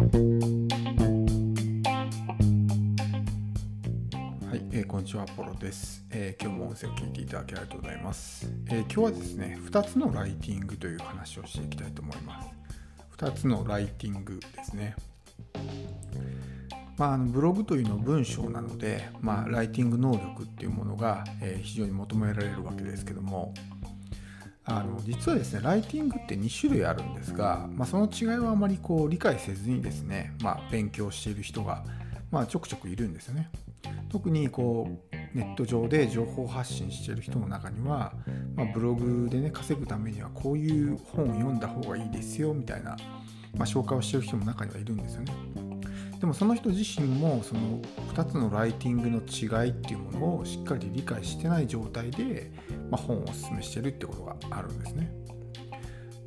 はい、えーこんにちは、ポロです、えー今日も音声を聞いていただきありがとうございます、えー今日はですね、2つのライティングという話をしていきたいと思います。2つのライティングですね。まあ、あのブログというのは文章なので、まあ、ライティング能力っていうものが、えー非常に求められるわけですけどもあの実はですねライティングって2種類あるんですが、まあ、その違いはあまりこう理解せずにですね、まあ、勉強している人が、まあ、ちょくちょくいるんですよね。特にこうネット上で情報発信している人の中には、まあ、ブログでね稼ぐためにはこういう本を読んだ方がいいですよみたいな、まあ、紹介をしている人も中にはいるんですよね。でもその人自身もその2つのライティングの違いっていうものをしっかり理解してない状態で、まあ、本をお勧めしてるってことがあるんですね。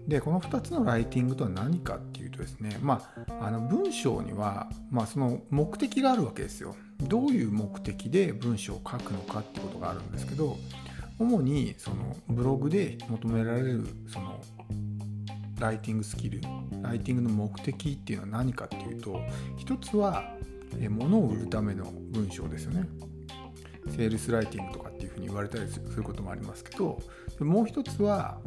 でこの2つのライティングとは何かっていうとですね、まあ、あの文章には、まあ、その目的があるわけですよ。どういう目的で文章を書くのかってことがあるんですけど主にそのブログで求められるそのライティングスキルライティングの目的っていうのは何かっていうと一つはえ物を売るための文章ですよね。セールスライティングとかっていうふうに言われたりすることもありますけどもう一つは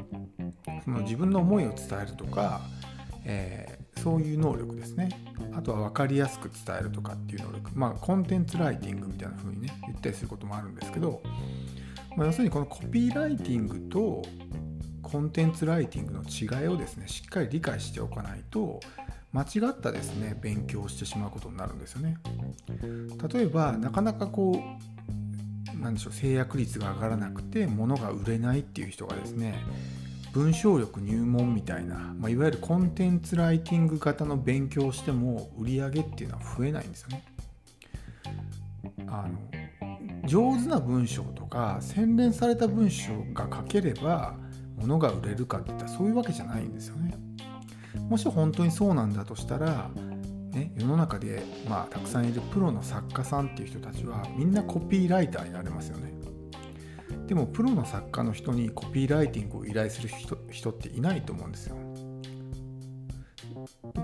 その自分の思いを伝えるとか、えーそういう能力ですね。あとは分かりやすく伝えるとかっていう能力。まあコンテンツライティングみたいな風にね言ったりすることもあるんですけど、まあ、要するにこのコピーライティングとコンテンツライティングの違いをですねしっかり理解しておかないと間違ったですね勉強をしてしまうことになるんですよね。例えばなかなかこうなんでしょう制約率が上がらなくて物が売れないっていう人がですね文章力入門みたいな、まあ、いわゆるコンテンツライティング型の勉強をしても売り上げっていうのは増えないんですよね。あの上手な文章とか洗練された文章が書ければ物が売れるかっていったらそういうわけじゃないんですよね。もし本当にそうなんだとしたら、ね、世の中で、まあ、たくさんいるプロの作家さんっていう人たちはみんなコピーライターになれますよね。でもプロの作家の人にコピーライティングを依頼する人っていないと思うんですよ。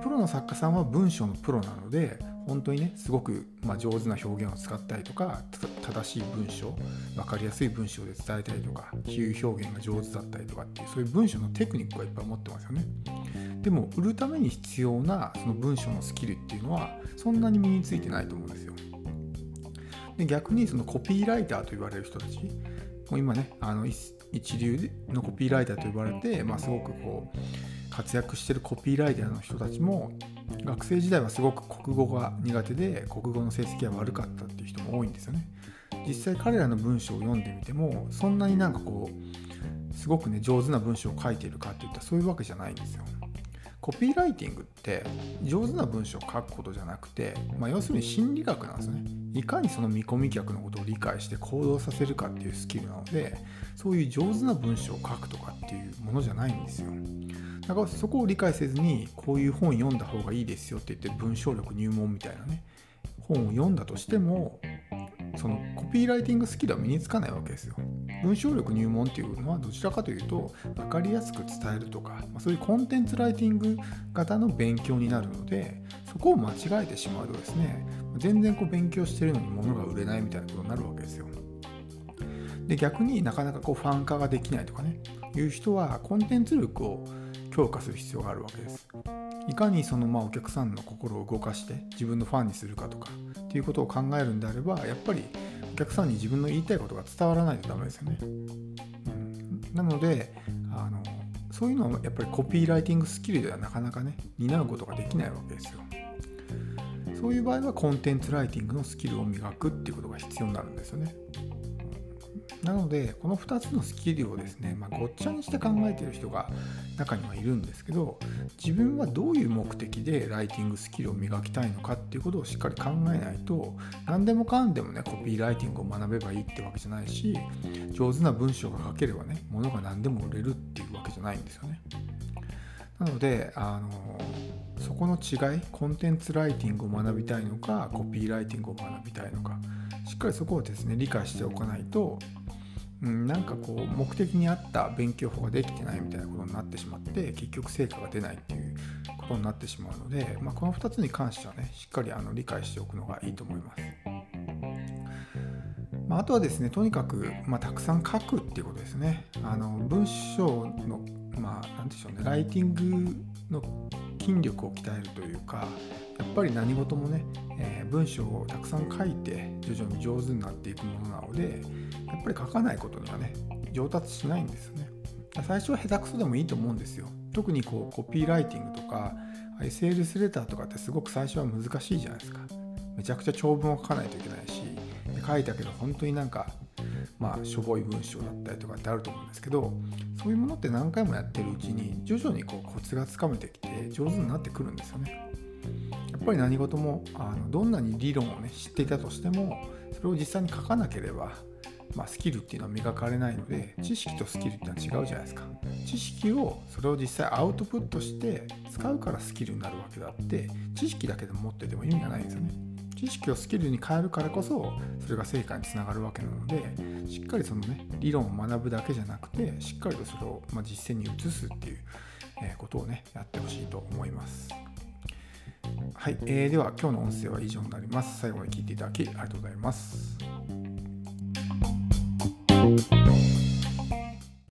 プロの作家さんは文章のプロなので本当にねすごく、ま、上手な表現を使ったりとか正しい文章分かりやすい文章で伝えたりとか比喩表現が上手だったりとかっていうそういう文章のテクニックをいっぱい持ってますよね。でも売るために必要なその文章のスキルっていうのはそんなに身についてないと思うんですよ。で逆にそのコピーライターと言われる人たちもう今ねあの一流のコピーライターと呼ばれて、まあ、すごくこう活躍してるコピーライターの人たちも学生時代はすごく国語が苦手で国語の成績が悪かったっていう人も多いんですよね。実際彼らの文章を読んでみてもそんなになんかこうすごくね上手な文章を書いているかっていったらそういうわけじゃないんですよ。コピーライティングって上手な文章を書くことじゃなくて、まあ、要するに心理学なんですよね。いかにその見込み客のことを理解して行動させるかっていうスキルなのでそういう上手な文章を書くとかっていうものじゃないんですよ。だからそこを理解せずにこういう本読んだ方がいいですよって言って文章力入門みたいなね本を読んだとしてもそのコピーライティングスキルは身につかないわけですよ。文章力入門っていうのはどちらかというと分かりやすく伝えるとか、ま、そういうコンテンツライティング型の勉強になるのでそこを間違えてしまうとですね全然こう勉強してるのに物が売れないみたいなことになるわけですよ。で逆になかなかこうファン化ができないとかねいう人はコンテンツ力を強化する必要があるわけです。いかにそのまあお客さんの心を動かして自分のファンにするかとかっていうことを考えるんであればやっぱり客さんに自分の言いたいことが伝わらないとダメですよね。うん、なのであのそういうのはやっぱりコピーライティングスキルではなかなかね担うことができないわけですよ。そういう場合はコンテンツライティングのスキルを磨くっていうことが必要になるんですよね。なのでこの2つのスキルをですね、まあ、ごっちゃにして考えている人が中にはいるんですけど自分はどういう目的でライティングスキルを磨きたいのかっていうことをしっかり考えないと何でもかんでもねコピーライティングを学べばいいってわけじゃないし上手な文章が書ければね物が何でも売れるっていうわけじゃないんですよね。なのであのそこの違いコンテンツライティングを学びたいのかコピーライティングを学びたいのかしっかりそこをですね理解しておかないとうん、なんかこう目的に合った勉強法ができてないみたいなことになってしまって結局成果が出ないっていうことになってしまうので、まあ、この2つに関してはねしっかりあの理解しておくのがいいと思います。まあ、あとはですねとにかく、まあ、たくさん書くっていうことですね。あの文章のまあ何でしょうねライティングの筋力を鍛えるというかやっぱり何事もね、えー、文章をたくさん書いて徐々に上手になっていくものなのでやっぱり書かないことにはね上達しないんですよね。最初は下手くそでもいいと思うんですよ。特にこうコピーライティングとかセールスレターとかってすごく最初は難しいじゃないですか。めちゃくちゃ長文を書かないといけないし書いたけど本当になんかまあしょぼい文章だったりとかってあると思うんですけどそういうものって何回もやってるうちに徐々にこうコツがつかめてきて上手になってくるんですよね。やっぱり何事もあのどんなに理論をね知っていたとしてもそれを実際に書かなければまあ、スキルっていうのは磨かれないので知識とスキルっていうのは違うじゃないですか知識をそれを実際アウトプットして使うからスキルになるわけだって知識だけでも持ってても意味がないんですよね知識をスキルに変えるからこそそれが成果につながるわけなのでしっかりそのね理論を学ぶだけじゃなくてしっかりとそれをま実践に移すっていうことをねやってほしいと思います。はい、えー、では今日の音声は以上になります。最後まで聞いていただきありがとうございます。